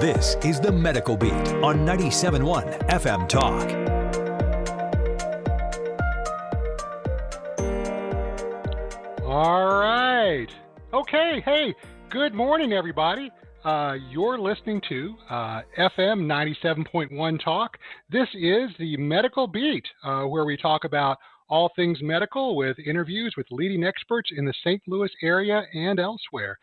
This is the Medical Beat on 97.1 FM Talk. All right. Okay. Hey, good morning, everybody. Uh, you're listening to uh, FM 97.1 Talk. This is the Medical Beat, uh, where we talk about all things medical with interviews with leading experts in the St. Louis area and elsewhere.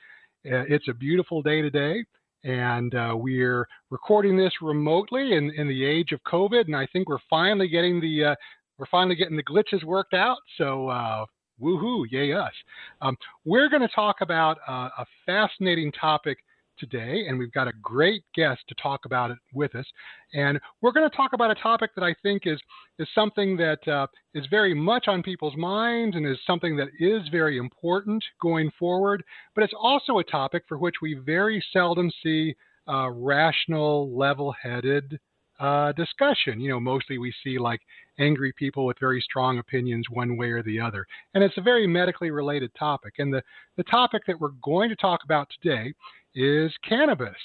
Uh, it's a beautiful day today, and uh, we're recording this remotely in, in the age of COVID, and I think we're finally getting the uh, we're finally getting the glitches worked out. So uh, woohoo, yay us! Um, we're going to talk about a fascinating topic today, and we've got a great guest to talk about it with us. And we're going to talk about a topic that I think is is something that uh, is very much on people's minds and is something that is very important going forward. But it's also a topic for which we very seldom see uh, rational, level-headed uh, discussion. You know, mostly we see like angry people with very strong opinions one way or the other. And it's a very medically related topic. And the, the topic that we're going to talk about today is cannabis.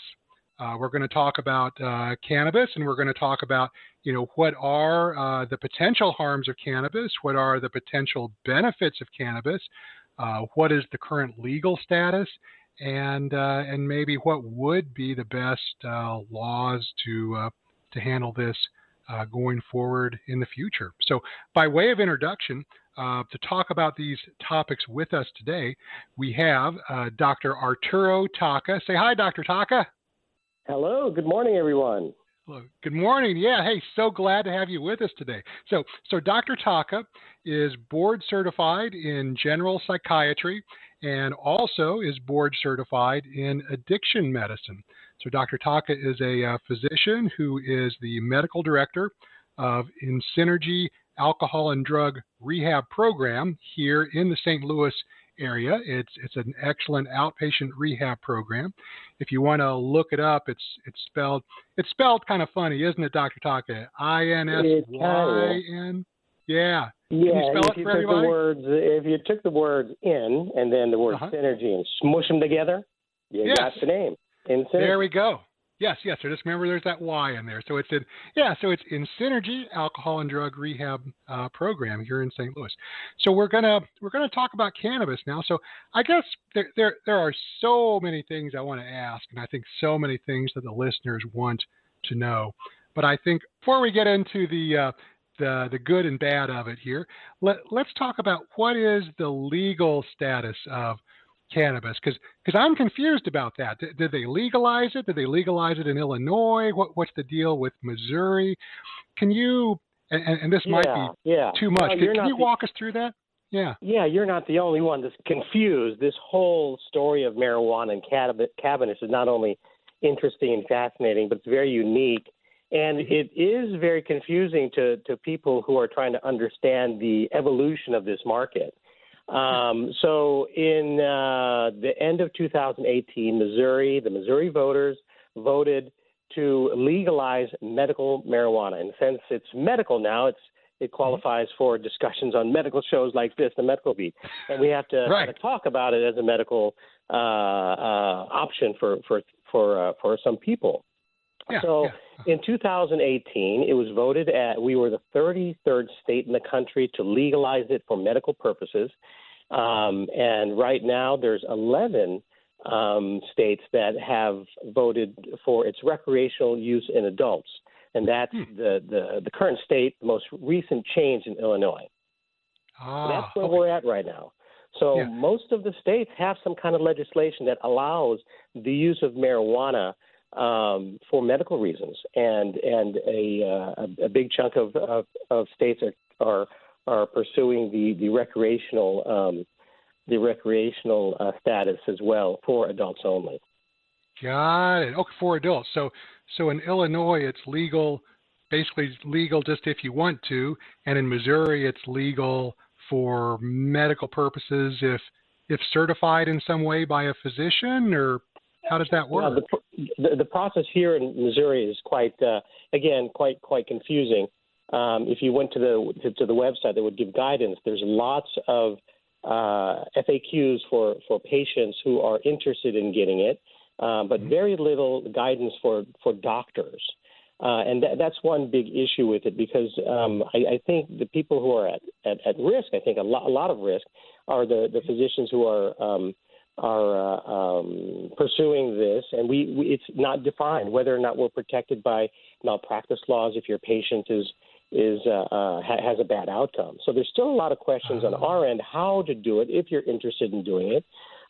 Uh, we're going to talk about uh, cannabis and we're going to talk about, you know, what are uh, the potential harms of cannabis? What are the potential benefits of cannabis? Uh, what is the current legal status? And, uh, and maybe what would be the best uh, laws to, to handle this going forward in the future? So, by way of introduction, uh, to talk about these topics with us today, we have uh, Dr. Arturo Taca. Say hi, Dr. Taca. Hello. Good morning, everyone. Hello. Good morning. Yeah. Hey, so glad to have you with us today. So, so Dr. Taca is board certified in general psychiatry and also is board certified in addiction medicine. So, Dr. Taca is a uh, physician who is the medical director of InSynergy alcohol and drug rehab program here in the St. Louis area. It's it's an excellent outpatient rehab program. If you want to look it up, it's it's spelled it's spelled kind of funny, isn't it, Dr. Taka? I N S Y N. Yeah. Yeah. if you took everybody? the words, if you took the words in and then the word uh-huh. synergy and smush them together, you yes. got the name. In There we go. Yes, yes. So just remember there's that Y in there. So it's in yeah. So it's in Synergy Alcohol and Drug Rehab uh, Program here in St. Louis. So we're gonna we're gonna talk about cannabis now. So I guess there there there are so many things I want to ask, and I think so many things that the listeners want to know. But I think before we get into the uh, the the good and bad of it here, let let's talk about what is the legal status of cannabis? Because because I'm confused about that. Did, did, they legalize it? Did they legalize it in Illinois? What what's the deal with Missouri? Can you and, and this might yeah, be yeah. too much. can, can you the, walk us through that? Yeah. Yeah, you're not the only one that's confused. This whole story of marijuana and cannabis is not only interesting and fascinating, but it's very unique. And mm-hmm. it is very confusing to, to people who are trying to understand the evolution of this market. Um, so, in uh, the end of 2018, Missouri, the Missouri voters voted to legalize medical marijuana. And since it's medical now, it's it mm-hmm. qualifies for discussions on medical shows like this, the Medical Beat, and we have to right. kind of talk about it as a medical uh, uh, option for for for uh, for some people. Yeah, so yeah. In 2018, it was voted at, we were the 33rd state in the country to legalize it for medical purposes. Um, and right now, there's 11 um, states that have voted for its recreational use in adults. And that's hmm. the, the, the current state, the most recent change in Illinois. Ah, that's where okay. we're at right now. So yeah. most of the states have some kind of legislation that allows the use of marijuana um, for medical reasons, and and a uh, a big chunk of, of, of states are, are are pursuing the the recreational um, the recreational uh, status as well for adults only. Got it. Okay, for adults. So so in Illinois, it's legal, basically legal just if you want to, and in Missouri, it's legal for medical purposes if if certified in some way by a physician or how does that work? the, the, the, process here in Missouri is quite, uh, again, quite quite confusing. Um, if you went to the to, the website that would give guidance, there's lots of uh, FAQs for for patients who are interested in getting it. uh, but very little guidance for for doctors. Uh, and th- that's one big issue with it because um, I, I, think the people who are at, at, at risk, I think a, lo- a, lot of risk, are the, the physicians who are um, are uh, um, pursuing this, and we, we, it's not defined whether or not we're protected by malpractice laws if your patient is is uh, uh, ha- has a bad outcome. So there's still a lot of questions on our end how to do it if you're interested in doing it,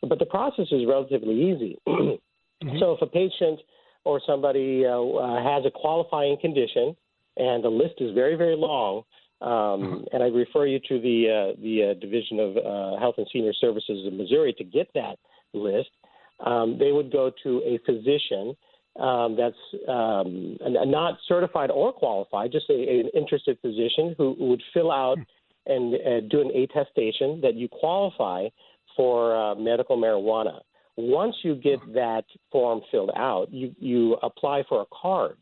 but the process is relatively easy. mm-hmm. So if a patient or somebody uh, uh, has a qualifying condition, and the list is very very long. Um, mm-hmm. and I refer you to the uh, the uh, Division of uh, Health and Senior Services in Missouri to get that list. Um, they would go to a physician um, that's um, not certified or qualified, just a, an interested physician who, who would fill out and uh, do an attestation that you qualify for uh, medical marijuana. Once you get that form filled out, you, you apply for a card.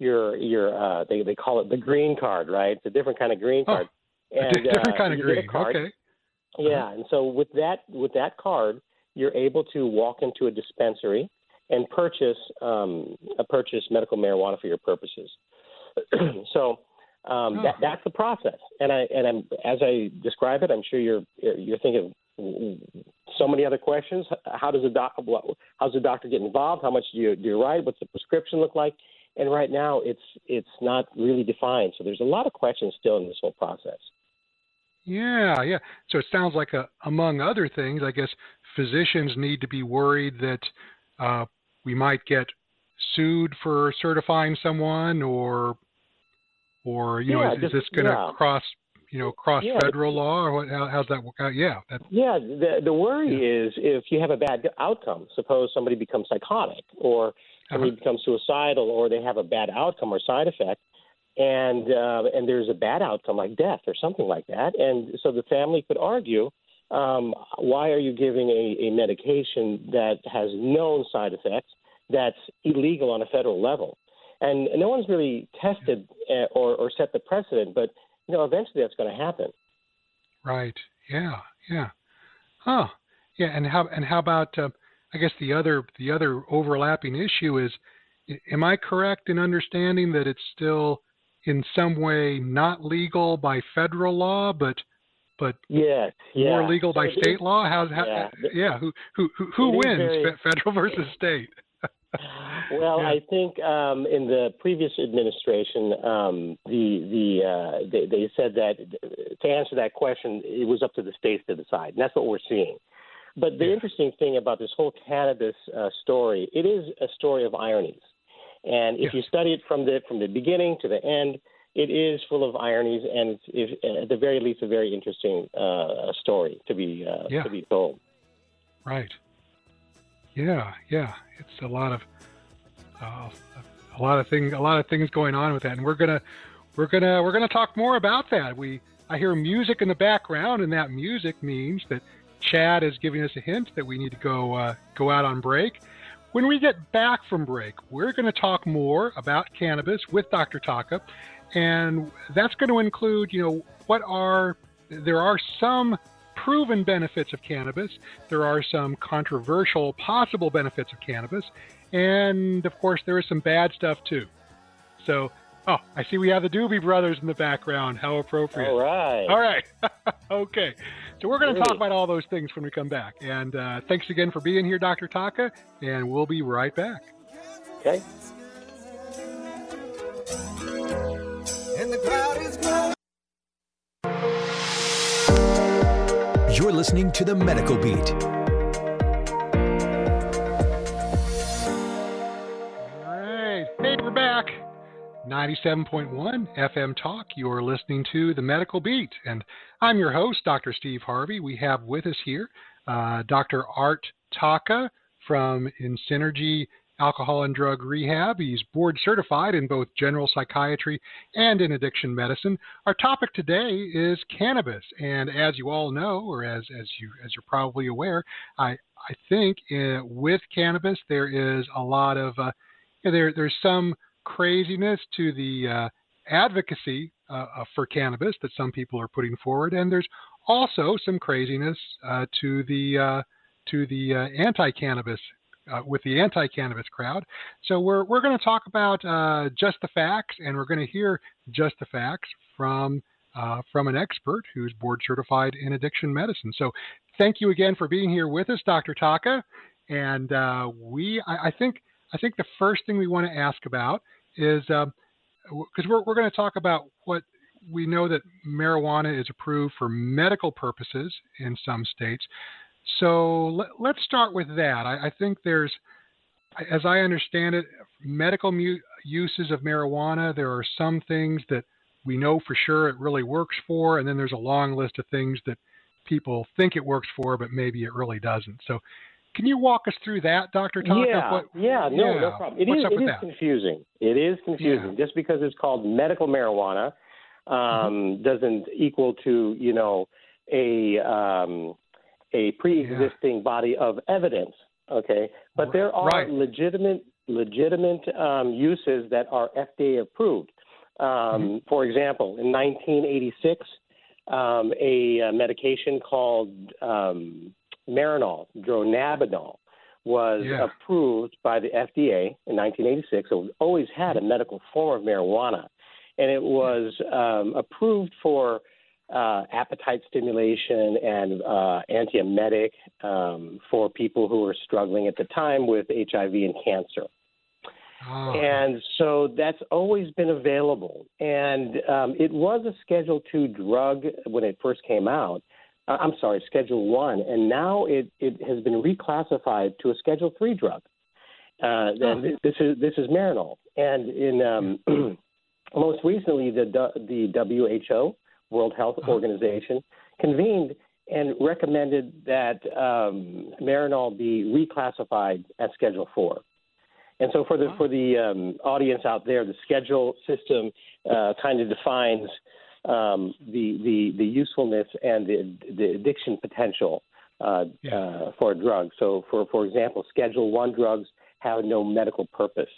Your your uh, they they call it the green card, right? It's a different kind of green oh, card. And, different uh, kind of green. Card. Okay. Yeah, uh-huh. and so with that with that card, you're able to walk into a dispensary and purchase um, purchase medical marijuana for your purposes. so um, oh. that, that's the process. And I and I'm, as I describe it, I'm sure you're you're thinking so many other questions. How does a doc, How does the doctor get involved? How much do you do you write? What's the prescription look like? And right now, it's it's not really defined. So there's a lot of questions still in this whole process. Yeah, yeah. So it sounds like, a, among other things, I guess physicians need to be worried that uh, we might get sued for certifying someone, or or you yeah, know, is, just, is this going to yeah. cross you know cross yeah, federal law, or what, how, how's that work out? Yeah, yeah. The the worry yeah. is if you have a bad outcome. Suppose somebody becomes psychotic, or somebody uh-huh. becomes suicidal, or they have a bad outcome or side effect and uh, and there's a bad outcome like death or something like that, and so the family could argue, um, why are you giving a, a medication that has known side effects that's illegal on a federal level? And no one's really tested uh, or, or set the precedent, but you know eventually that's going to happen. Right. Yeah. Yeah. Huh. Yeah. And how and how about uh, I guess the other the other overlapping issue is, am I correct in understanding that it's still in some way not legal by federal law, but but yes, yeah. more legal by state law? How's how, yeah. yeah, who who who, who wins, very, federal versus state? Well, yeah. I think um, in the previous administration, um, the the uh, they, they, said that to answer that question, it was up to the states to decide, and that's what we're seeing. But the yeah. interesting thing about this whole cannabis uh, story, it is a story of ironies. And if yes. you study it from the from the beginning to the end, it is full of ironies, and it's, it's at the very least a very interesting uh, story to be uh, yeah. to be told. Right. Yeah, yeah. It's a lot of uh, a lot of things, a lot of things going on with that, and we're gonna we're gonna we're gonna talk more about that. We I hear music in the background, and that music means that Chad is giving us a hint that we need to go uh, go out on break. When we get back from break, we're going to talk more about cannabis with Dr. Taka, and that's going to include, you know, what are there are some proven benefits of cannabis, there are some controversial possible benefits of cannabis, and of course there is some bad stuff too. So Oh, I see we have the Doobie Brothers in the background. How appropriate. All right. All right. okay. So we're going to talk about all those things when we come back. And uh, thanks again for being here, Dr. Taka, and we'll be right back. Okay. You're listening to the Medical Beat All right. Hey, we're back. 97.1 FM Talk. You're listening to The Medical Beat, and I'm your host, Dr. Steve Harvey. We have with us here uh, Dr. Art Taka from InSynergy Alcohol and Drug Rehab. He's board certified in both general psychiatry and in addiction medicine. Our topic today is cannabis, and as you all know, or as as you as you're probably aware, I I think uh, with cannabis there is a lot of uh, there there's some craziness to the uh, advocacy uh, uh, for cannabis that some people are putting forward, and there's also some craziness to the to the anti-cannabis uh, with the anti-cannabis crowd. So we're we're going to talk about uh, just the facts, and we're going to hear just the facts from uh, from an expert who's board certified in addiction medicine. So thank you again for being here with us, Dr. Taka. And uh, we, I, I, think, I think the first thing we want to ask about is because uh, we're, we're going to talk about what we know that marijuana is approved for medical purposes in some states. So let, us start with that. I, I, think there's, as I understand it, medical mu- uses of marijuana, there are some things that we know for sure it really works for, and then there's a long list of things that people think it works for, but maybe it really doesn't. So, can you walk us through that, Dr. Taka? Yeah, what, yeah, no, yeah. no problem. It What's is, up with is that? confusing. It is confusing. Yeah. Just because it's called medical marijuana um, mm-hmm. doesn't equal to you know a um, a pre-existing yeah. body of evidence. Okay, but there are right. legitimate legitimate um, uses that are FDA approved. Um, mm-hmm. For example, in 1986, um, a, a, medication called um, Marinol, dronabinol, was yeah. approved by the FDA in 1986. So it always had a medical form of marijuana, and it was um, approved for uh, appetite stimulation and uh, antiemetic um, for people who were struggling at the time with HIV and cancer. Oh. And so that's always been available. And um, it was a Schedule Two drug when it first came out. Uh, I'm sorry, Schedule One, and now it, it has been reclassified to a Schedule Three drug. Uh, oh. This is this is Marinol, and in um, most recently the the WHO, World Health uh-huh. Organization, convened and recommended that um, Marinol be reclassified as Schedule Four. And so for the for the um, audience out there, the schedule system uh, kind of defines um, the, the the usefulness and the, the addiction potential uh, yeah. uh, for a drug. So for for example, Schedule One drugs have no medical purpose,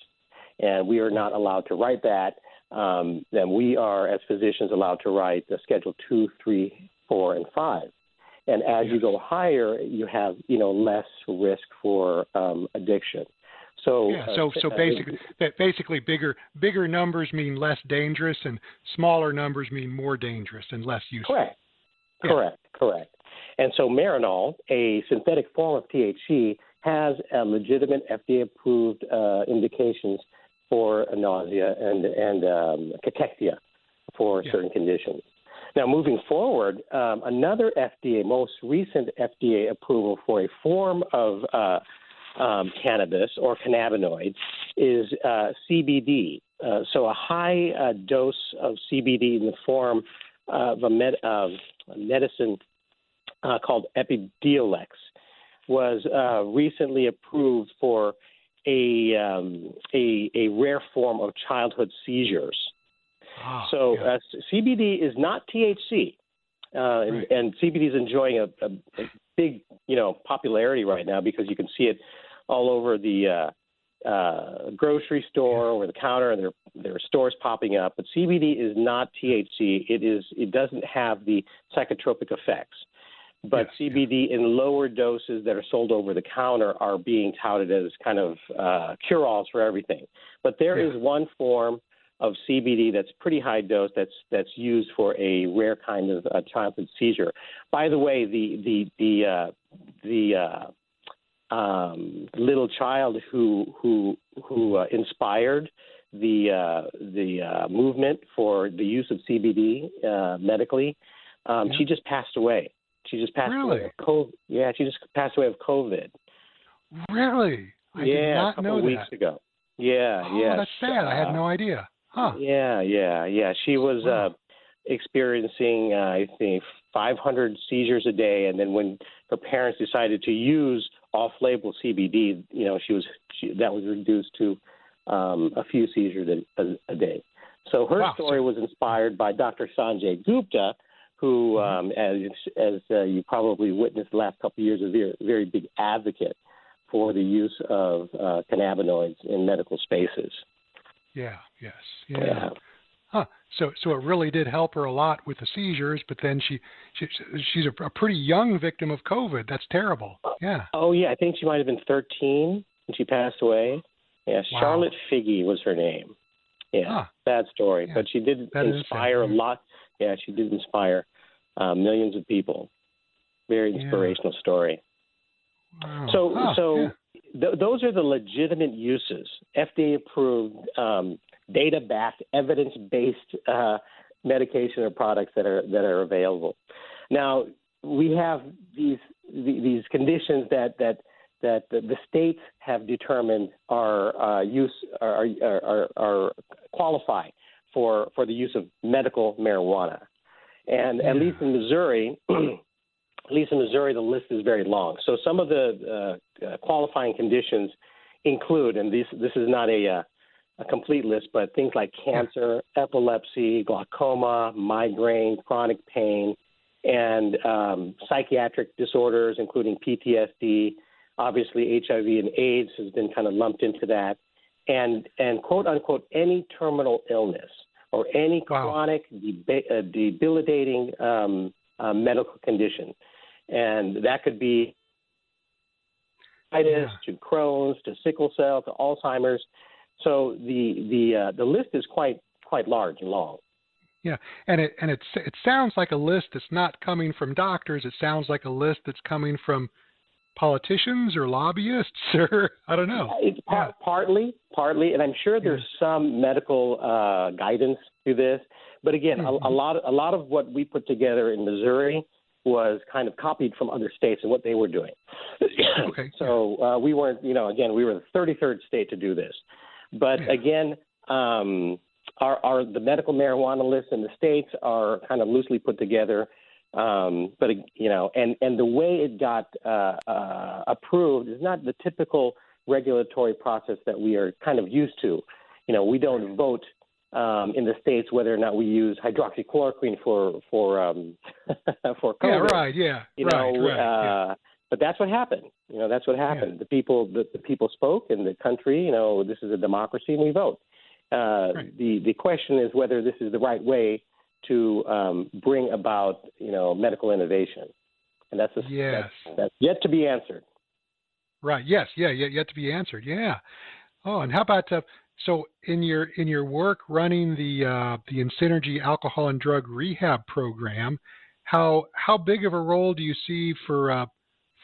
and we are not allowed to write that. Um, then we are, as physicians, allowed to write the Schedule Two, Three, Four, and Five. And as you go higher, you have you know less risk for um, addiction. So yeah, so uh, so basically, basically bigger bigger numbers mean less dangerous, and smaller numbers mean more dangerous and less useful. Correct. Yeah. Correct. Correct. And so Marinol, a synthetic form of THC, has a legitimate FDA-approved uh, indications for nausea and and um, cachexia for yeah. certain conditions. Now, moving forward, um, another FDA, most recent FDA approval for a form of uh, um, cannabis or cannabinoids is uh, CBD. Uh, so a high uh, dose of CBD in the form of a, med- of a medicine uh, called Epidiolex was uh, recently approved for a, um, a, a rare form of childhood seizures. Oh, so. Uh, CBD is not THC. Uh, and, right. and, CBD is enjoying a, a, a, big, you know, popularity right now because you can see it all over the uh, uh, grocery store, over the counter, and there there are stores popping up. But CBD is not THC. It is it doesn't have the psychotropic effects. But yeah, CBD yeah. in lower doses that are sold over the counter are being touted as kind of uh, cure-alls for everything. But there yeah. is one form of CBD that's pretty high dose that's that's used for a rare kind of uh, childhood seizure. By the way, the the the uh, the uh, um, little child who who who uh, inspired the uh, the uh, movement for the use of CBD uh, medically. Um, yeah. She just passed away. She just passed really? away. Of COVID. Yeah, she just passed away of COVID. Really? I yeah, did not a couple know weeks that. ago. Yeah, oh, yeah. that's sad. I had no idea. Huh? Yeah, yeah, yeah. She was wow. uh, experiencing, uh, I think, 500 seizures a day, and then when her parents decided to use off-label CBD, you know, she was she, that was reduced to um, a few seizures a, a, a day. So her wow. story was inspired by Dr. Sanjay Gupta, who, mm-hmm. um, as as uh, you probably witnessed the last couple of years, is a very, very big advocate for the use of uh, cannabinoids in medical spaces. Yeah. Yes. Yeah. yeah. Huh. So, so it really did help her a lot with the seizures, but then she, she she's a, a pretty young victim of COVID. That's terrible. Yeah. Oh yeah, I think she might have been 13, when she passed away. Yeah, Wow. Charlotte Figi was her name. Yeah, Huh. sad story, Yeah, but she did that inspire a lot. Yeah, she did inspire uh, millions of people. Very Yeah. inspirational story. Wow. So, so yeah. th- those are the legitimate uses, FDA approved, um, data backed, evidence based uh, medication or products that are that are available. Now we have these th- these conditions that that that the, the states have determined are uh, use are, are, are, are qualify for for the use of medical marijuana, and at least in Missouri. At least in Missouri, the list is very long. So some of the uh, uh, qualifying conditions include, and this this is not a uh, a complete list, but things like cancer, epilepsy, glaucoma, migraine, chronic pain, and um, psychiatric disorders, including PTSD. Obviously, HIV and AIDS has been kind of lumped into that, and and quote unquote any terminal illness or any Wow. chronic deba- uh, debilitating um, uh, medical condition, and that could be arthritis to Crohn's to sickle cell to Alzheimer's. So the the uh, the list is quite quite large and long. Yeah, and it and it it sounds like a list that's not coming from doctors. It sounds like a list that's coming from politicians or lobbyists or I don't know. It's par- Yeah. partly, partly, and I'm sure there's some medical uh, guidance to this. But again, a, a Mhm. lot, a lot of what we put together in Missouri was kind of copied from other states and what they were doing. Okay, So uh, we weren't, you know, again, we were the 33rd state to do this. But Yeah. again, um, our, our the medical marijuana lists in the states are kind of loosely put together. Um, but you know, and and the way it got uh, uh, approved is not the typical regulatory process that we are kind of used to. You know, we don't vote um, in the states whether or not we use hydroxychloroquine for for um, for Yeah, COVID. right. Yeah, You right, know, right. yeah. uh, but that's what happened. You know, that's what happened. The people, the, the people spoke, and the country. You know, this is a democracy, and we vote. Uh, Right. The the question is whether this is the right way to um, bring about you know medical innovation, and that's, a, Yes. that's that's yet to be answered. Right. Yes. Yeah. Yet, yet to be answered. Yeah. Oh, and how about uh, so in your in your work running the uh, the Insynergy Alcohol and Drug Rehab Program, how how big of a role do you see for uh,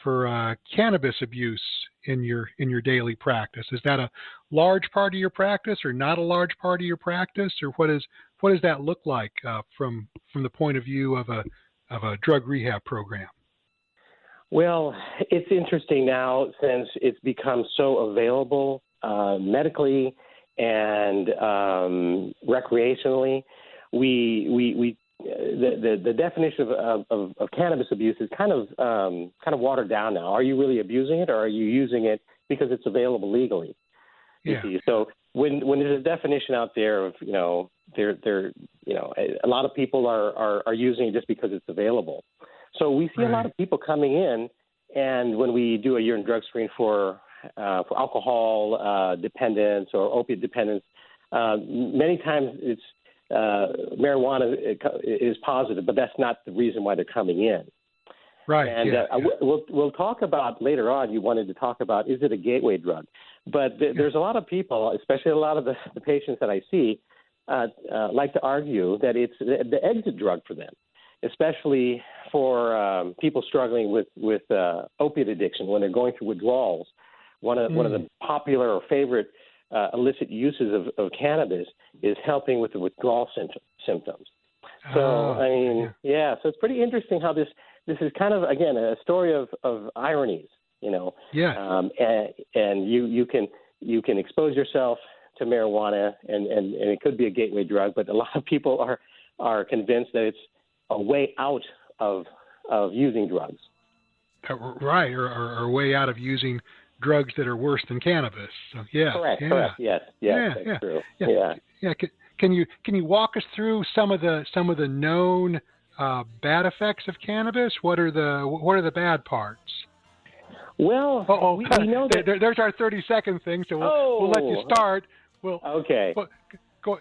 for uh, cannabis abuse in your in your daily practice? Is that a large part of your practice, or not a large part of your practice, or what is what does that look like uh, from from the point of view of a of a drug rehab program? Well, it's interesting now since it's become so available uh, medically and um, recreationally. We we we the, the the definition of, of, of, of cannabis abuse is kind of um, kind of watered down now. Are you really abusing it, or are you using it because it's available legally? Yeah. so when when there's a definition out there of you know they're they're you know a, a lot of people are, are are using it just because it's available. So we see a lot of people coming in, and when we do a urine drug screen for uh, for alcohol uh, dependence or opiate dependence, uh, many times it's uh, marijuana is positive, but that's not the reason why they're coming in. Right. And yeah, uh, yeah. we'll we'll talk about later on. You wanted to talk about is it a gateway drug? But th- there's a lot of people, especially a lot of the, the patients that I see, uh, uh, like to argue that it's the, the exit drug for them, especially for um, people struggling with with uh, opiate addiction when they're going through withdrawals. One of one of the popular or favorite uh, illicit uses of, of cannabis is helping with the withdrawal symptom, symptoms. So Oh, I mean, yeah. yeah. So it's pretty interesting how this this is kind of again a story of of ironies, you know. Yeah. Um, and and you you can you can expose yourself to marijuana, and and and it could be a gateway drug, but a lot of people are are convinced that it's a way out of of using drugs. Uh, right, or, or, or way out of using drugs that are worse than cannabis. So yeah, Correct. yeah, Correct. Yes. Yes. Yeah, that's yeah, true. yeah. yeah. yeah. Can, can you can you walk us through some of the some of the known uh, bad effects of cannabis? What are the what are the bad parts? Well, Oh, oh we, we know that. there- there's our 30 second thing. So we'll, we'll let you Oh. start. We'll, Okay. well, go.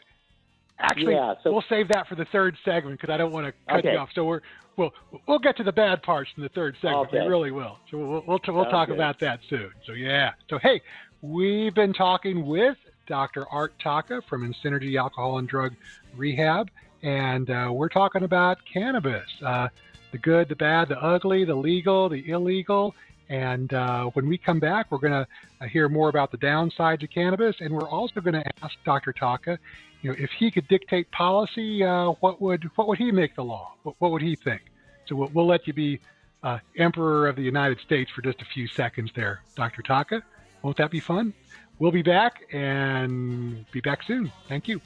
Actually, Yeah, so- we'll save that for the third segment because I don't want to cut Okay. you off. So we're we'll we'll get to the bad parts in the third segment. We really will. So we'll we'll, we'll Sounds talk about that soon. So yeah. So hey, We've been talking with Dr. Art Taka from Insynergy Alcohol and Drug Rehab, and uh, we're talking about cannabis uh, the good, the bad, the ugly, the legal, the illegal. And uh, when we come back, we're going to uh, hear more about the downsides of cannabis, and we're also going to ask Dr. Taka, you know, if he could dictate policy, uh, what would what would he make the law? What, what would he think? So we'll, we'll let you be uh, Emperor of the United States for just a few seconds there, Dr. Taka. Won't that be fun? We'll be back and be back soon. Thank you.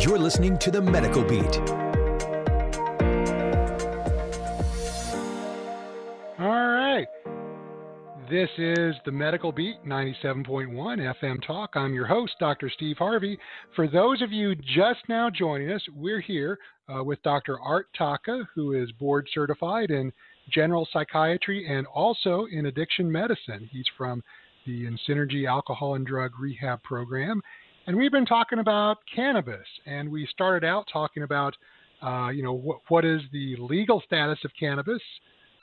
You're listening to the Medical Beat. All right. This is the Medical Beat 97.1 FM Talk. I'm your host, Dr. Steve Harvey. For those of you just now joining us, we're here uh, with Dr. Art Taka, who is board certified in general psychiatry and also in addiction medicine. He's from the Insynergy Alcohol and Drug Rehab Program. And we've been talking about cannabis, and we started out talking about, uh, you know, wh- what is the legal status of cannabis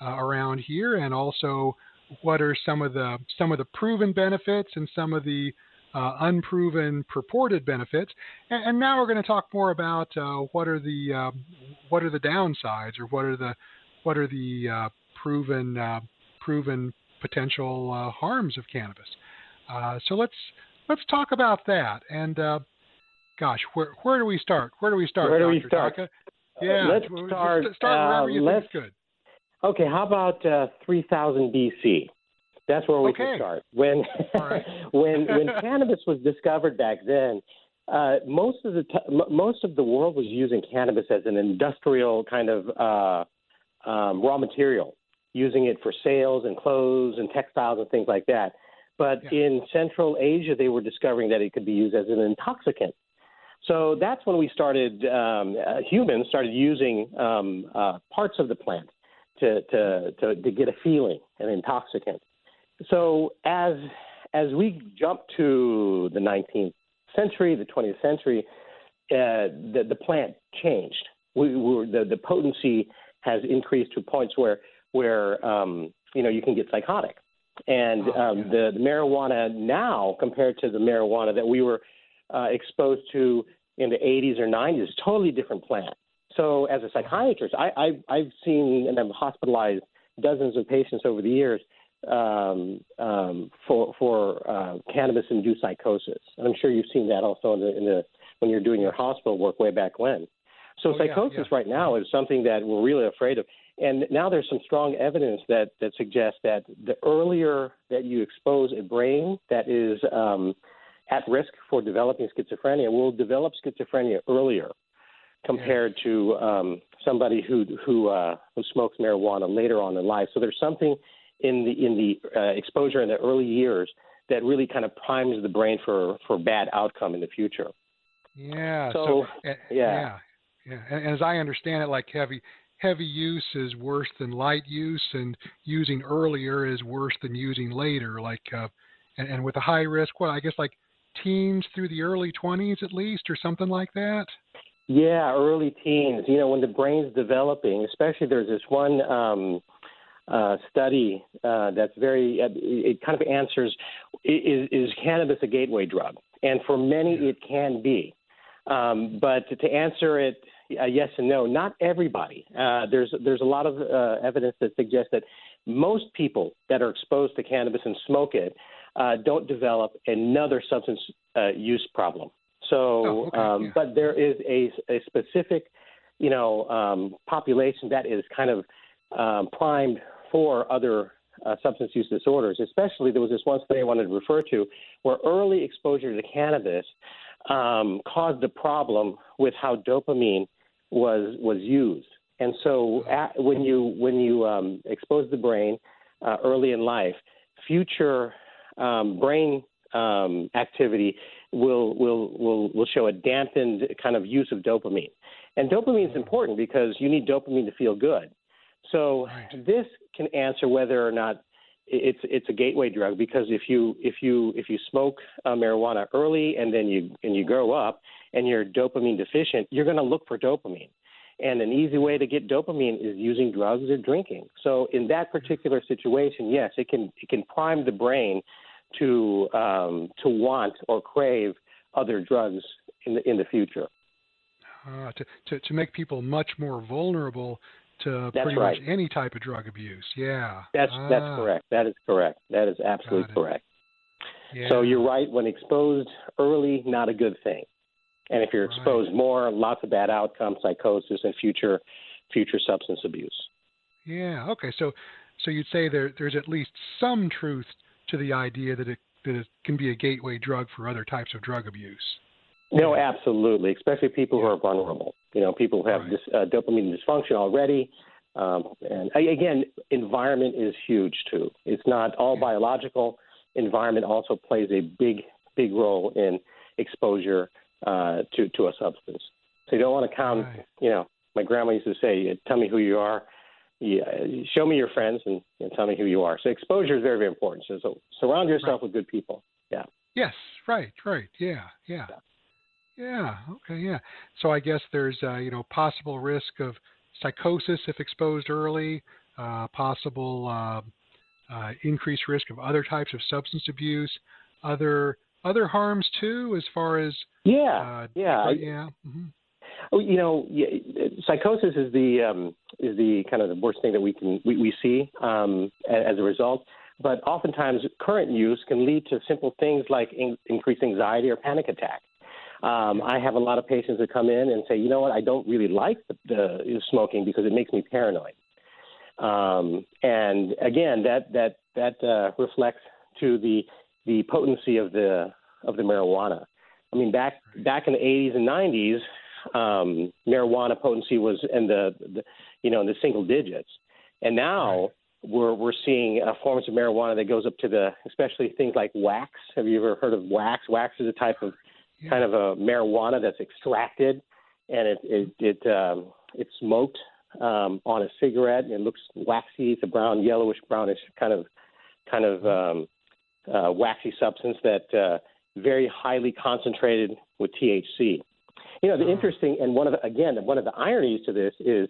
uh, around here, and also what are some of the some of the proven benefits and some of the uh, unproven purported benefits. And, and, now we're going to talk more about uh, what are the um, what are the downsides, or what are the what are the uh, proven uh, proven potential harms of cannabis. so let's let's talk about that. And uh, gosh, where where do we start? Where do we start? Where do Dr. we start? Taka? Yeah, let's start. start wherever you let's, think good. Okay, how about uh, 3000 BC? That's where we okay. can start. When right. when when cannabis was discovered back then, uh, most of the t- most of the world was using cannabis as an industrial kind of uh, um, raw material, using it for sails and clothes and textiles and things like that. But yeah. in Central Asia, they were discovering that it could be used as an intoxicant. So that's when we started, um, uh, humans started using um, uh, parts of the plant to, to, to, to get a feeling, an intoxicant. So as, as we jump to the 19th century, the 20th century, uh, the, the plant changed. We, we the, the potency has increased to points where, where um, you know, you can get psychotic. And oh, um, the, the marijuana now, compared to the marijuana that we were uh, exposed to in the 80s or 90s, is totally different plant. So, as a psychiatrist, I, I, I've seen and I've hospitalized dozens of patients over the years um, um, for for uh, cannabis-induced psychosis. And I'm sure you've seen that also in the, in the when you're doing your hospital work way back when. So oh, psychosis yeah, yeah. right now is something that we're really afraid of. And now there's some strong evidence that, that suggests that the earlier that you expose a brain that is um, at risk for developing schizophrenia will develop schizophrenia earlier compared to um, somebody who who, uh, who smokes marijuana later on in life. So there's something in the in the uh, exposure in the early years that really kind of primes the brain for for bad outcome in the future. Yeah. So, so yeah. yeah. Yeah. And as I understand it, like heavy heavy use is worse than light use, and using earlier is worse than using later. Like, uh, and, and with a high risk, well, I guess like teens through the early 20s at least, or something like that. Yeah, early teens. You know, when the brain's developing, especially there's this one um, uh, study uh, that's very, uh, it kind of answers is, is cannabis a gateway drug? And for many, it can be. Um, but to answer it uh, yes and no. Not everybody. Uh, there's there's a lot of uh, evidence that suggests that most people that are exposed to cannabis and smoke it uh, don't develop another substance uh, use problem. So, oh, okay, um, yeah. but there is a, a specific, you know, um, population that is kind of um, primed for other uh, substance use disorders. Especially, there was this one study I wanted to refer to where early exposure to cannabis um, caused a problem with how dopamine was was used. And so at, when you when you um, expose the brain uh, early in life, future um, brain um, activity will will will will show a dampened kind of use of dopamine. And dopamine is important because you need dopamine to feel good. So right. this can answer whether or not it's it's a gateway drug because if you if you if you smoke uh, marijuana early and then you and you grow up and you're dopamine deficient, you're going to look for dopamine. And an easy way to get dopamine is using drugs or drinking. So in that particular situation, yes, it can it can prime the brain to um, to want or crave other drugs in the in the future. Uh, to, to to make people much more vulnerable to That's pretty right. much any type of drug abuse. Yeah. That's Ah, that's correct. That is correct. That is absolutely correct. Yeah. So you're right. When exposed early, not a good thing. And if you're Right. exposed more, lots of bad outcomes, psychosis, and future future substance abuse. Yeah. Okay. So so you'd say there there's at least some truth to the idea that it that it can be a gateway drug for other types of drug abuse. No, absolutely. Especially people who are vulnerable. You know, people who have Right. this, uh, dopamine dysfunction already. Um, and again, environment is huge too. It's not all biological. Environment also plays a big, big role in exposure uh, to to a substance. So you don't want to count. Right. You know, my grandma used to say, "Tell me who you are." Yeah, show me your friends and, and tell me who you are. So exposure is very, very important. So, so surround yourself with good people. Yeah. Yes. Right. Right. Yeah. Yeah. Yeah. Okay. Yeah. So I guess there's uh, you know possible risk of psychosis if exposed early, uh, possible uh, uh, increased risk of other types of substance abuse, other other harms too, as far as Yeah. uh, yeah. Yeah. hmm Oh, you know, psychosis is the um, is the kind of the worst thing that we can we, we see um, as a result. But oftentimes, current use can lead to simple things like in- increased anxiety or panic attack. Um, I have a lot of patients that come in and say, you know what, I don't really like the, the smoking because it makes me paranoid. Um, and again, that that that uh, reflects to the the potency of the of the marijuana. I mean, back back in the 80s and 90s, um, marijuana potency was in the, the you know in the single digits, and now we're we're seeing uh, forms of marijuana that goes up to the especially things like wax. Have you ever heard of wax? Wax is a type of Yeah. kind of a marijuana that's extracted, and it it it um, it's smoked um, on a cigarette, and it looks waxy. It's a brown, yellowish brownish kind of kind of um, uh, waxy substance that uh, very highly concentrated with THC. You know, the Oh. interesting and one of the, again one of the ironies to this is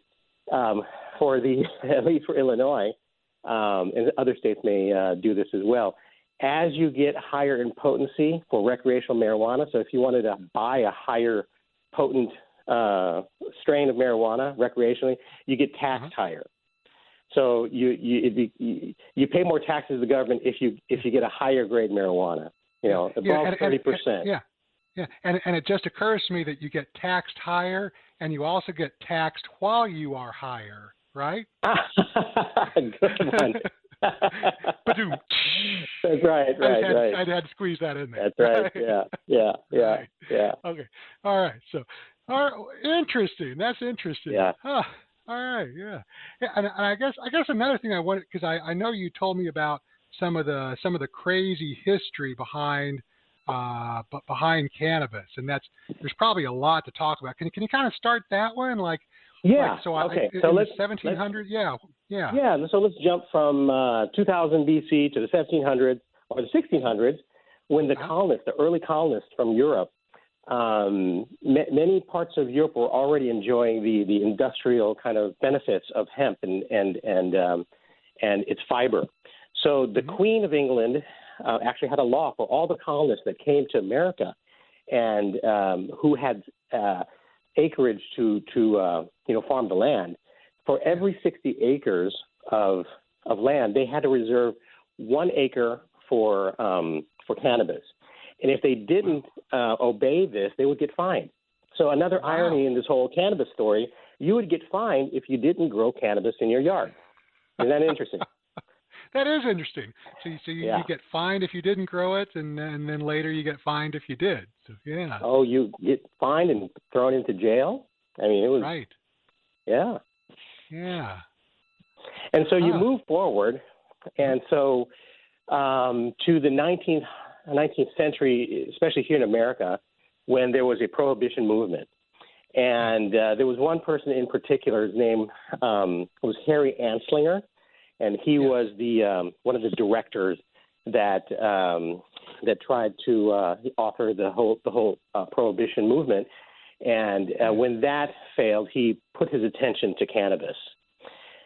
um, for the at least for Illinois um, and other states may uh, do this as well. As you get higher in potency for recreational marijuana, so if you wanted to buy a higher potent uh, strain of marijuana recreationally, you get taxed higher. So you you, it'd be, you you pay more taxes to the government if you if you get a higher grade marijuana. You know, above thirty and- percent. Yeah. Yeah, and and it just occurs to me that you get taxed higher, and you also get taxed while you are higher, right? Good one. That's right, right, had, right. I'd had to squeeze that in there. That's right. Yeah, yeah, yeah, Right. yeah. Okay. All right. So, all right, interesting. That's interesting. Yeah. Huh. All right. Yeah. yeah and, and I guess I guess another thing I wanted because I, I know you told me about some of the some of the crazy history behind uh behind cannabis, and that's there's probably a lot to talk about. Can can you kind of start that one like Yeah. like, so okay. in so let's 1700 yeah yeah Yeah, so let's jump from uh, 2000 BC to the 1700s or the 1600s when the Uh-huh. colonists, the early colonists from Europe, um, ma- many parts of Europe were already enjoying the, the industrial kind of benefits of hemp and and and um, and its fiber. So the Mhm. Queen of England uh, actually had a law for all the colonists that came to America and um, who had uh, acreage to to uh, you know farm the land. For every 60 acres of of land, they had to reserve one acre for um, for cannabis. And if they didn't uh, obey this, they would get fined. So another Wow. irony in this whole cannabis story, you would get fined if you didn't grow cannabis in your yard. Isn't that interesting? That is interesting. So you so you, Yeah. you get fined if you didn't grow it, and and then later you get fined if you did. So yeah, oh, you get fined and thrown into jail? I mean, it was right. yeah. Yeah. And so you Huh. move forward, and so um, to the 19th, 19th century, especially here in America, when there was a prohibition movement. And uh, there was one person in particular, his name um, was Harry Anslinger. And he was the um, one of the directors that um, that tried to uh, author the whole the whole uh, prohibition movement. And uh, when that failed, he put his attention to cannabis,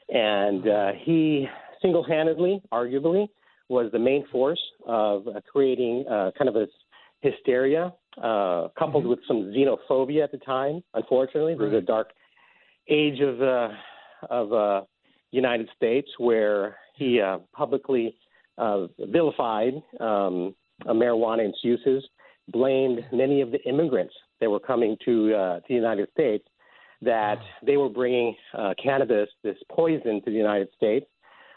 and uh, he single-handedly, arguably, was the main force of uh, creating uh, kind of a hysteria, uh, coupled mm-hmm. with some xenophobia at the time. Unfortunately, right. there's a dark age of uh, of uh, United States where he uh, publicly uh, vilified um, marijuana and its uses, blamed many of the immigrants that were coming to uh, to the United States that they were bringing uh, cannabis, this poison, to the United States.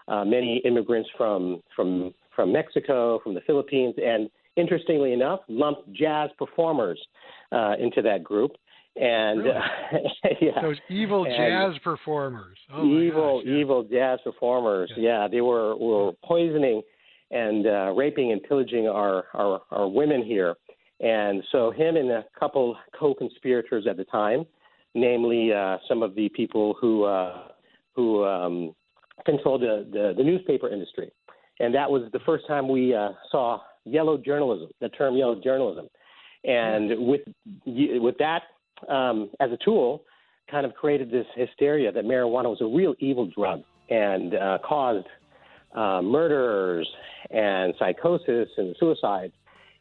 Uh, many immigrants from from from Mexico, from the Philippines, and interestingly enough, lumped jazz performers uh, into that group. And really? uh, yeah, those evil and jazz performers, oh evil, gosh, yeah. evil jazz performers. Yeah. Yeah, they were were poisoning and uh, raping and pillaging our, our our women here. And so him and a couple co-conspirators at the time, namely uh, some of the people who uh, who um, controlled the, the, the newspaper industry, and that was the first time we uh, saw yellow journalism, the term yellow journalism, and with with that um, as a tool, kind of created this hysteria that marijuana was a real evil drug and uh, caused uh, murders and psychosis and suicides.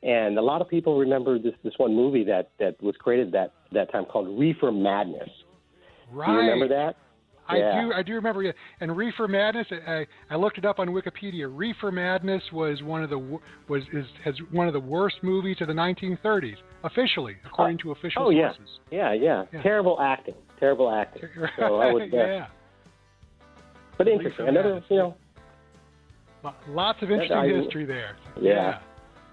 And a lot of people remember this this one movie that that was created that that time called Reefer Madness. Right. Do you remember that? I Yeah. do. I do remember it. And Reefer Madness. I, I looked it up on Wikipedia. Reefer Madness was one of the was is has one of the worst movies of the 1930s, officially, according to official oh, yeah. sources. Yeah, yeah, Yeah. Terrible acting. Terrible acting. So I would, uh, yeah. But interesting. Reefer Another, Madness. you know, Lots of interesting history there. Yeah.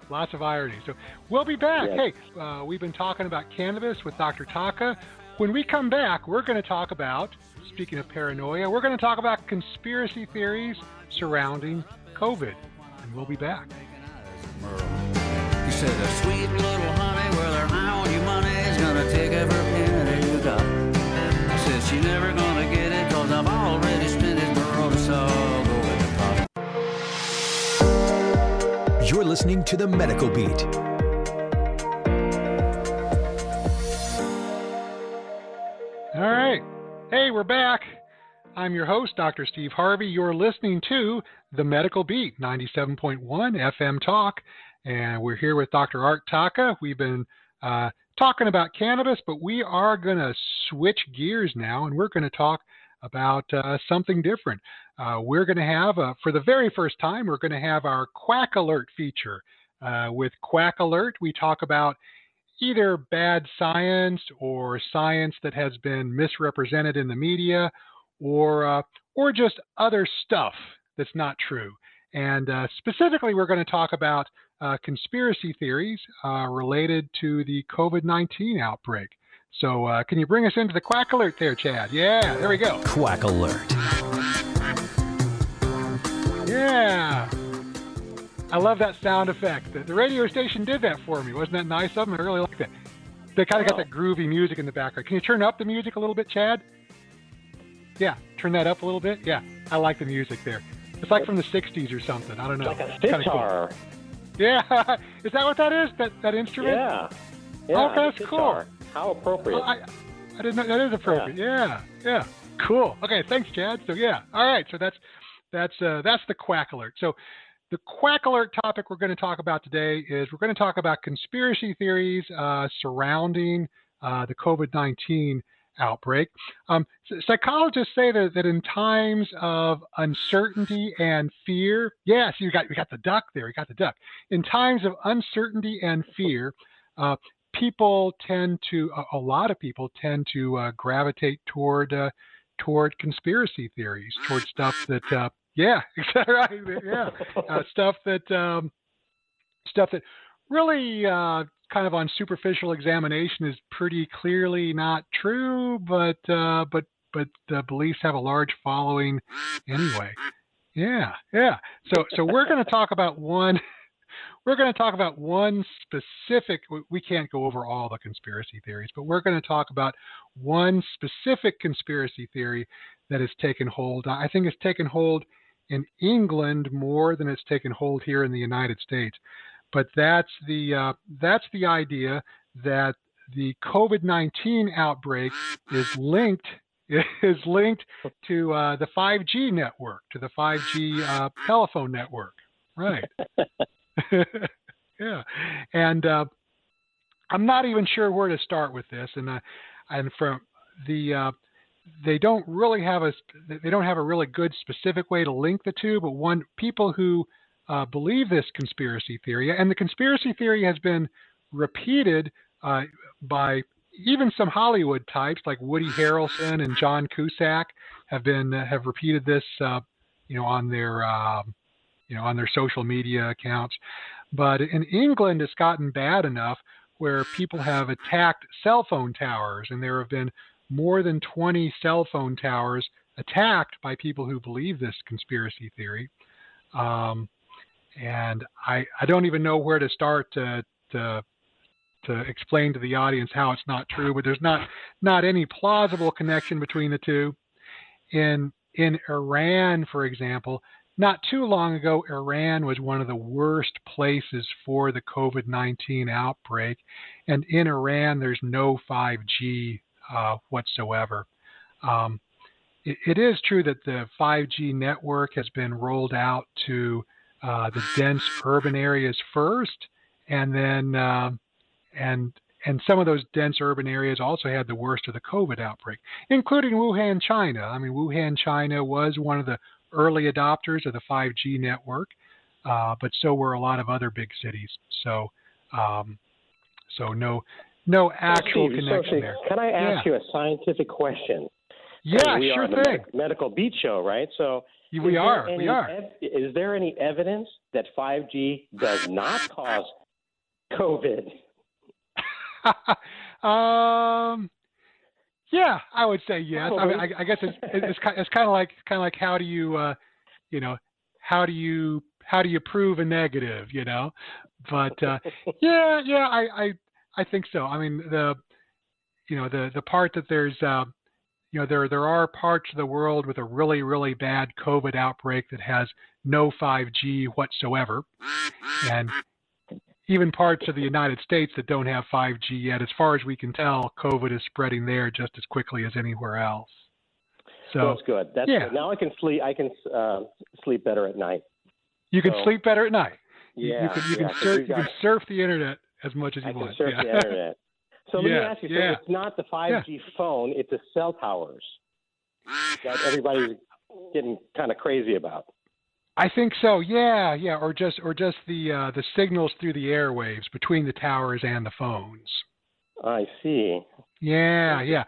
Lots of irony. So we'll be back. Yes. Hey, uh, we've been talking about cannabis with Dr. Taka. When we come back, we're going to talk about, speaking of paranoia, we're going to talk about conspiracy theories surrounding COVID. And we'll be back. He said, a sweet little honey, well, her eye on your money is gonna take every penny you got. I said, she never gonna get it, cause I've already spent it, girl, it's all going to pop. You're listening to the Medical Beat. All right. Hey, we're back. I'm your host, Dr. Steve Harvey. You're listening to The Medical Beat, 97.1 FM Talk. And we're here with Dr. Art Taka. We've been uh, talking about cannabis, but we are going to switch gears now and we're going to talk about uh, something different. Uh, we're going to have, uh, for the very first time, we're going to have our Quack Alert feature. Uh, with Quack Alert, we talk about either bad science or science that has been misrepresented in the media or uh, or just other stuff that's not true. And uh, specifically, we're going to talk about uh, conspiracy theories uh, related to the COVID 19 outbreak. So, uh, can you bring us into the quack alert there, Chad? Yeah, there we go. Quack Alert. Yeah. I love that sound effect. The, the radio station did that for me. Wasn't that nice of them? I really like that. They kind of got Oh. that groovy music in the background. Can you turn up the music a little bit, Chad? Yeah, turn that up a little bit. Yeah, I like the music there. It's like from the '60s or something. I don't know. like a Kinda cool. Yeah, is that what that is? That that instrument? Yeah. Yeah. Oh, that's cool. How appropriate. Oh, I, I didn't know that is appropriate. Yeah. yeah, cool. Okay, thanks, Chad. So yeah, all right. So that's that's uh, that's the quack alert. So the quack alert topic we're going to talk about today is we're going to talk about conspiracy theories uh, surrounding uh, the COVID nineteen outbreak. Um, psychologists say that, that in times of uncertainty and fear, yes, you got we got the duck there. you got the duck. In times of uncertainty and fear, uh, people tend to a, a lot of people tend to uh, gravitate toward uh, toward conspiracy theories, toward stuff that uh, yeah, exactly right, yeah, uh, stuff that um, stuff that really uh, kind of on superficial examination is pretty clearly not true, but uh, but but the beliefs have a large following anyway. Yeah, yeah. So so we're going to talk about one. We're going to talk about one specific. we- We can't go over all the conspiracy theories, but we're going to talk about one specific conspiracy theory that has taken hold. I think it's taken hold in England more than it's taken hold here in the United States. But that's the uh, that's the idea that the COVID-19 outbreak is linked is linked to uh, the 5G network, to the 5G uh, telephone network. Right. yeah. And uh, I'm not even sure where to start with this. And uh, and from the uh, they don't really have a they don't have a really good specific way to link the two. But one people who uh, believe this conspiracy theory, and the conspiracy theory has been repeated uh, by even some Hollywood types like Woody Harrelson and John Cusack have been uh, have repeated this, uh, you know, on their um, you know on their social media accounts. But in England, it's gotten bad enough where people have attacked cell phone towers, and there have been more than 20 cell phone towers attacked by people who believe this conspiracy theory. Um, and I, I don't even know where to start to, to to explain to the audience how it's not true, but there's not not any plausible connection between the two. In in Iran, for example, not too long ago, Iran was one of the worst places for the COVID 19 outbreak. And in Iran, there's no 5G uh, whatsoever. Um, it, it is true that the 5G network has been rolled out to uh, the dense urban areas first, and then uh, and and some of those dense urban areas also had the worst of the COVID outbreak, including Wuhan, China. I mean, Wuhan, China was one of the early adopters of the 5G network, uh, but so were a lot of other big cities. So, um, so no, no actual Steve, connection so, there. Can I ask Yeah. you a scientific question? Yeah, we sure are thing. medic- medical beat show, right? So we are, we are. ev- is there any evidence that 5G does not cause COVID? um, yeah, I would say yes. I mean, I, I guess it's it's kind it's kind of like kind of like how do you uh, you know how do you how do you prove a negative, you know? But uh, yeah, yeah, I, I I think so. I mean the you know the the part that there's uh, you know there there are parts of the world with a really really bad COVID outbreak that has no 5G whatsoever, and even parts of the United States that don't have 5G yet. As far as we can tell, COVID is spreading there just as quickly as anywhere else. So That's good. That's yeah. good. Now I can sleep. I can uh, sleep better at night. you can so- sleep better at night. Yeah, you can you yeah, can surf you can surf the internet as much as you I can want. surf yeah. the internet. So let me ask you: yeah. so it's not the 5G phone; it's the cell towers that everybody's getting kind of crazy about. I think so. Yeah, yeah, or just or just the uh, the signals through the airwaves between the towers and the phones. I see. Yeah, yeah.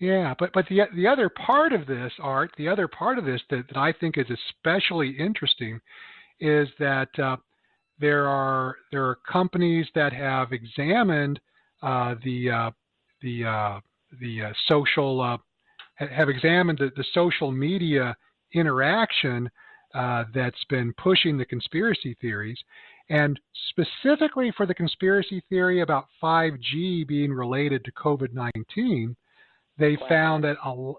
Yeah, but but the the other part of this art, the other part of this that, that I think is especially interesting, is that uh, there are there are companies that have examined uh, the uh, the uh, the uh, social uh, have examined the, the social media interaction uh, that's been pushing the conspiracy theories, and specifically for the conspiracy theory about 5G being related to COVID 19 they Wow. found that a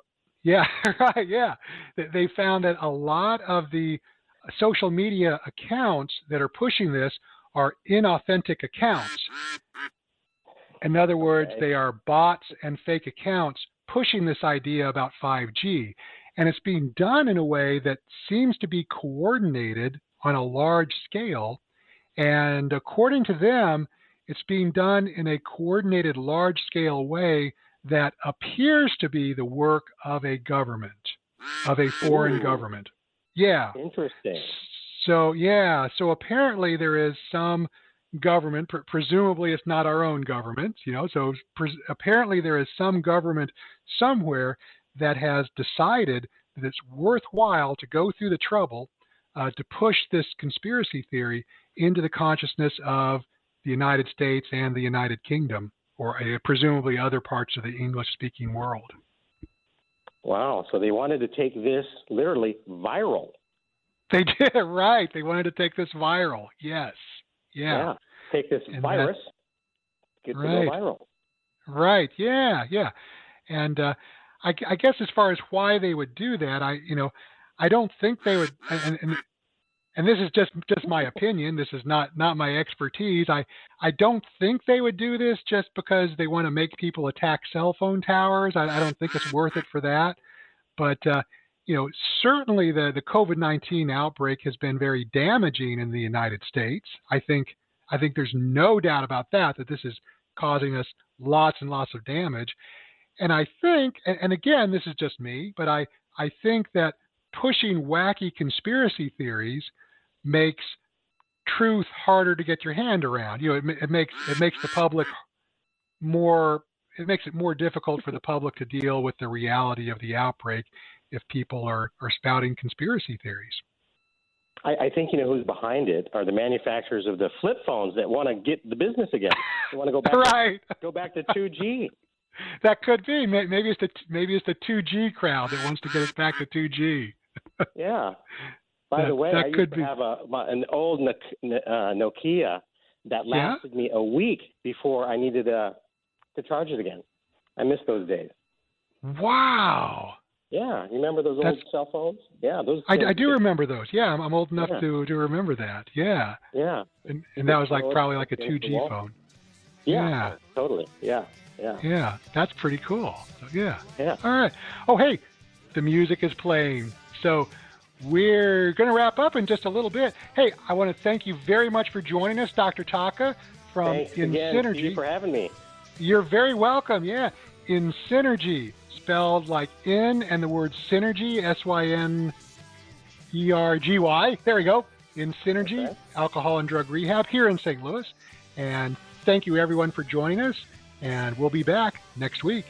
yeah right yeah they found that a lot of the social media accounts that are pushing this are inauthentic accounts in other words Okay. they are bots and fake accounts pushing this idea about 5g and it's being done in a way that seems to be coordinated on a large scale and according to them it's being done in a coordinated large scale way that appears to be the work of a government, of a foreign Ooh. government. Yeah. Interesting. So, yeah. So apparently there is some government, pre- presumably it's not our own government, you know, so pres- apparently there is some government somewhere that has decided that it's worthwhile to go through the trouble uh, to push this conspiracy theory into the consciousness of the United States and the United Kingdom, or uh, presumably other parts of the English speaking world. Wow. So they wanted to take this literally viral. They did it right. They wanted to take this viral. Yes. Yeah. Take this And that- virus, get to Right. go viral. Right. Yeah. Yeah. And uh, I, I guess as far as why they would do that, I you know, I don't think they would. And, and, and this is just just my opinion. This is not not my expertise. I I don't think they would do this just because they want to make people attack cell phone towers. I, I don't think it's worth it for that. But uh, you know, certainly the the COVID nineteen outbreak has been very damaging in the United States. I think I think there's no doubt about that. That this is causing us lots and lots of damage. And I think, and, and again, this is just me, but I I think that pushing wacky conspiracy theories makes truth harder to get your hand around. You know, it, it makes it makes the public more it makes it more difficult for the public to deal with the reality of the outbreak if people are, are spouting conspiracy theories. I, I think you know who's behind it are the manufacturers of the flip phones that want to get the business again. They want to go back right. to, go back to 2G. that could be. Maybe it's the maybe it's the 2G crowd that wants to get us back to 2G. yeah. By that, the way, I used be. to have a my, an old Nokia that lasted yeah? me a week before I needed uh, to charge it again. I miss those days. Wow. Yeah, you remember those That's, old cell phones? Yeah, those. I, I do remember those. Yeah, I'm, I'm old enough yeah. to to remember that. Yeah. Yeah. And, and that was like probably like a 2G phone. Yeah, yeah. Totally. Yeah. Yeah. Yeah. That's pretty cool. So, yeah. Yeah. All right. Oh, hey, the music is playing. So we're going to wrap up in just a little bit. Hey, I want to thank you very much for joining us, Dr. Taka from Thanks In again, Synergy. Steve, for having me. You're very welcome. Yeah. In Synergy, spelled like in and the word synergy, S Y N E R G Y. There we go. In Synergy, Okay. Alcohol and Drug Rehab here in St. Louis. And thank you everyone for joining us. And we'll be back next week.